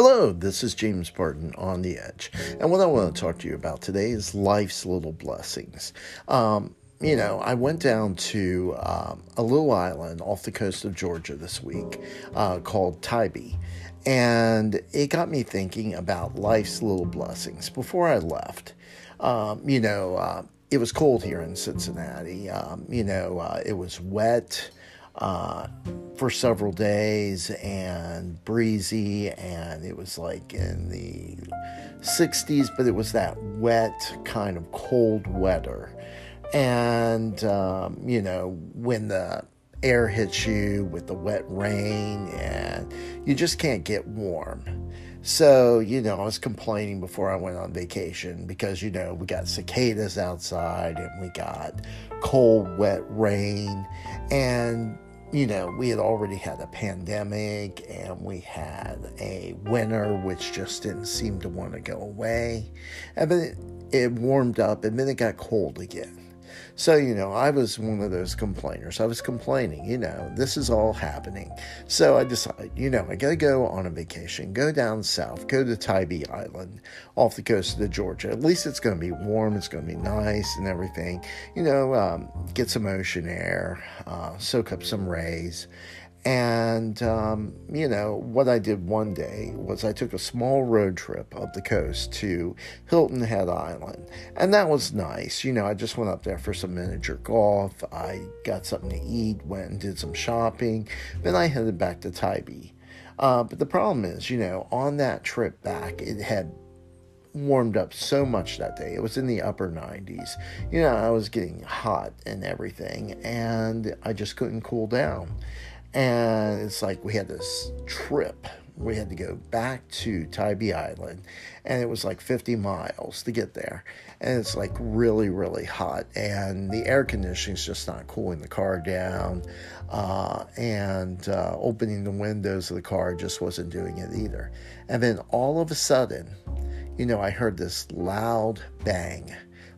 Hello, this is James Barton on the Edge. And what I want to talk to you about today is life's little blessings. Um, you know, I went down to um, a little island off the coast of Georgia this week uh, called Tybee. And it got me thinking about life's little blessings before I left. Um, you know, uh, it was cold here in Cincinnati. Um, you know, uh, it was wet uh, for several days and breezy, and it was like in the 60s, but it was that wet, kind of cold weather. And, um, you know, when the air hits you with the wet rain and you just can't get warm. So, you know, I was complaining before I went on vacation because, you know, we got cicadas outside and we got cold, wet rain. And you know, we had already had a pandemic and we had a winter which just didn't seem to want to go away. And then it, it warmed up and then it got cold again. So, you know, I was one of those complainers. I was complaining, you know, this is all happening. So I decided, you know, I got to go on a vacation, go down south, go to Tybee Island off the coast of Georgia. At least it's going to be warm, it's going to be nice and everything. You know, um, get some ocean air, uh, soak up some rays. And, um, you know, what I did one day was I took a small road trip up the coast to Hilton Head Island. And that was nice. You know, I just went up there for some miniature golf. I got something to eat, went and did some shopping. Then I headed back to Tybee. Uh, but the problem is, you know, on that trip back, it had warmed up so much that day. It was in the upper 90s. You know, I was getting hot and everything, and I just couldn't cool down. And it's like we had this trip. We had to go back to Tybee Island, and it was like 50 miles to get there. And it's like really, really hot, and the air conditioning's just not cooling the car down. Uh, and uh, opening the windows of the car just wasn't doing it either. And then all of a sudden, you know, I heard this loud bang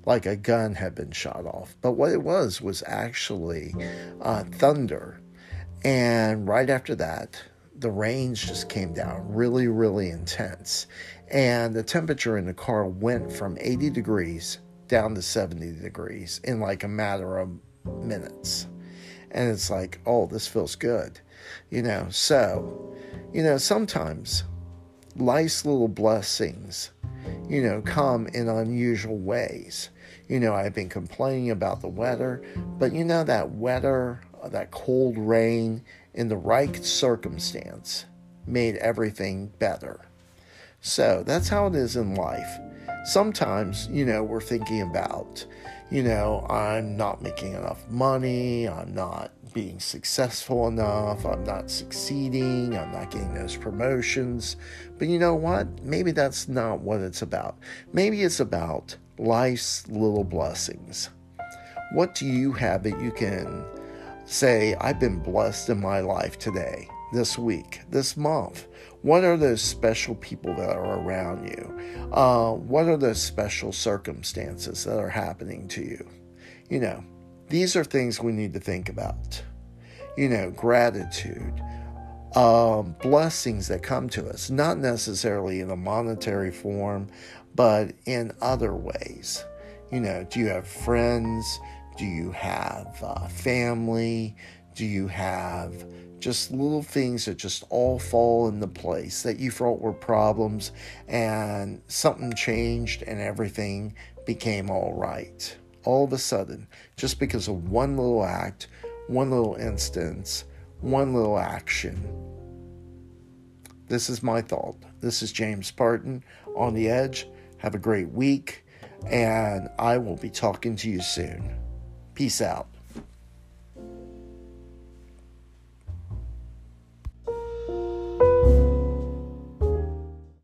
like a gun had been shot off. But what it was was actually uh, thunder and right after that, the rains just came down really, really intense. And the temperature in the car went from 80 degrees down to 70 degrees in like a matter of minutes. And it's like, oh, this feels good. You know, so, you know, sometimes life's little blessings, you know, come in unusual ways. You know, I've been complaining about the weather, but you know, that weather that cold rain in the right circumstance made everything better. So that's how it is in life. Sometimes, you know, we're thinking about, you know, I'm not making enough money, I'm not being successful enough, I'm not succeeding, I'm not getting those promotions. But you know what? Maybe that's not what it's about. Maybe it's about life's little blessings. What do you have that you can say, I've been blessed in my life today, this week, this month? What are those special people that are around you? Uh, what are those special circumstances that are happening to you? You know, these are things we need to think about. You know, gratitude, um, blessings that come to us, not necessarily in a monetary form, but in other ways. You know, do you have friends? Do you have uh, family? Do you have just little things that just all fall into place that you thought were problems and something changed and everything became all right? All of a sudden, just because of one little act, one little instance, one little action. This is my thought. This is James Barton on the Edge. Have a great week, and I will be talking to you soon. Peace out.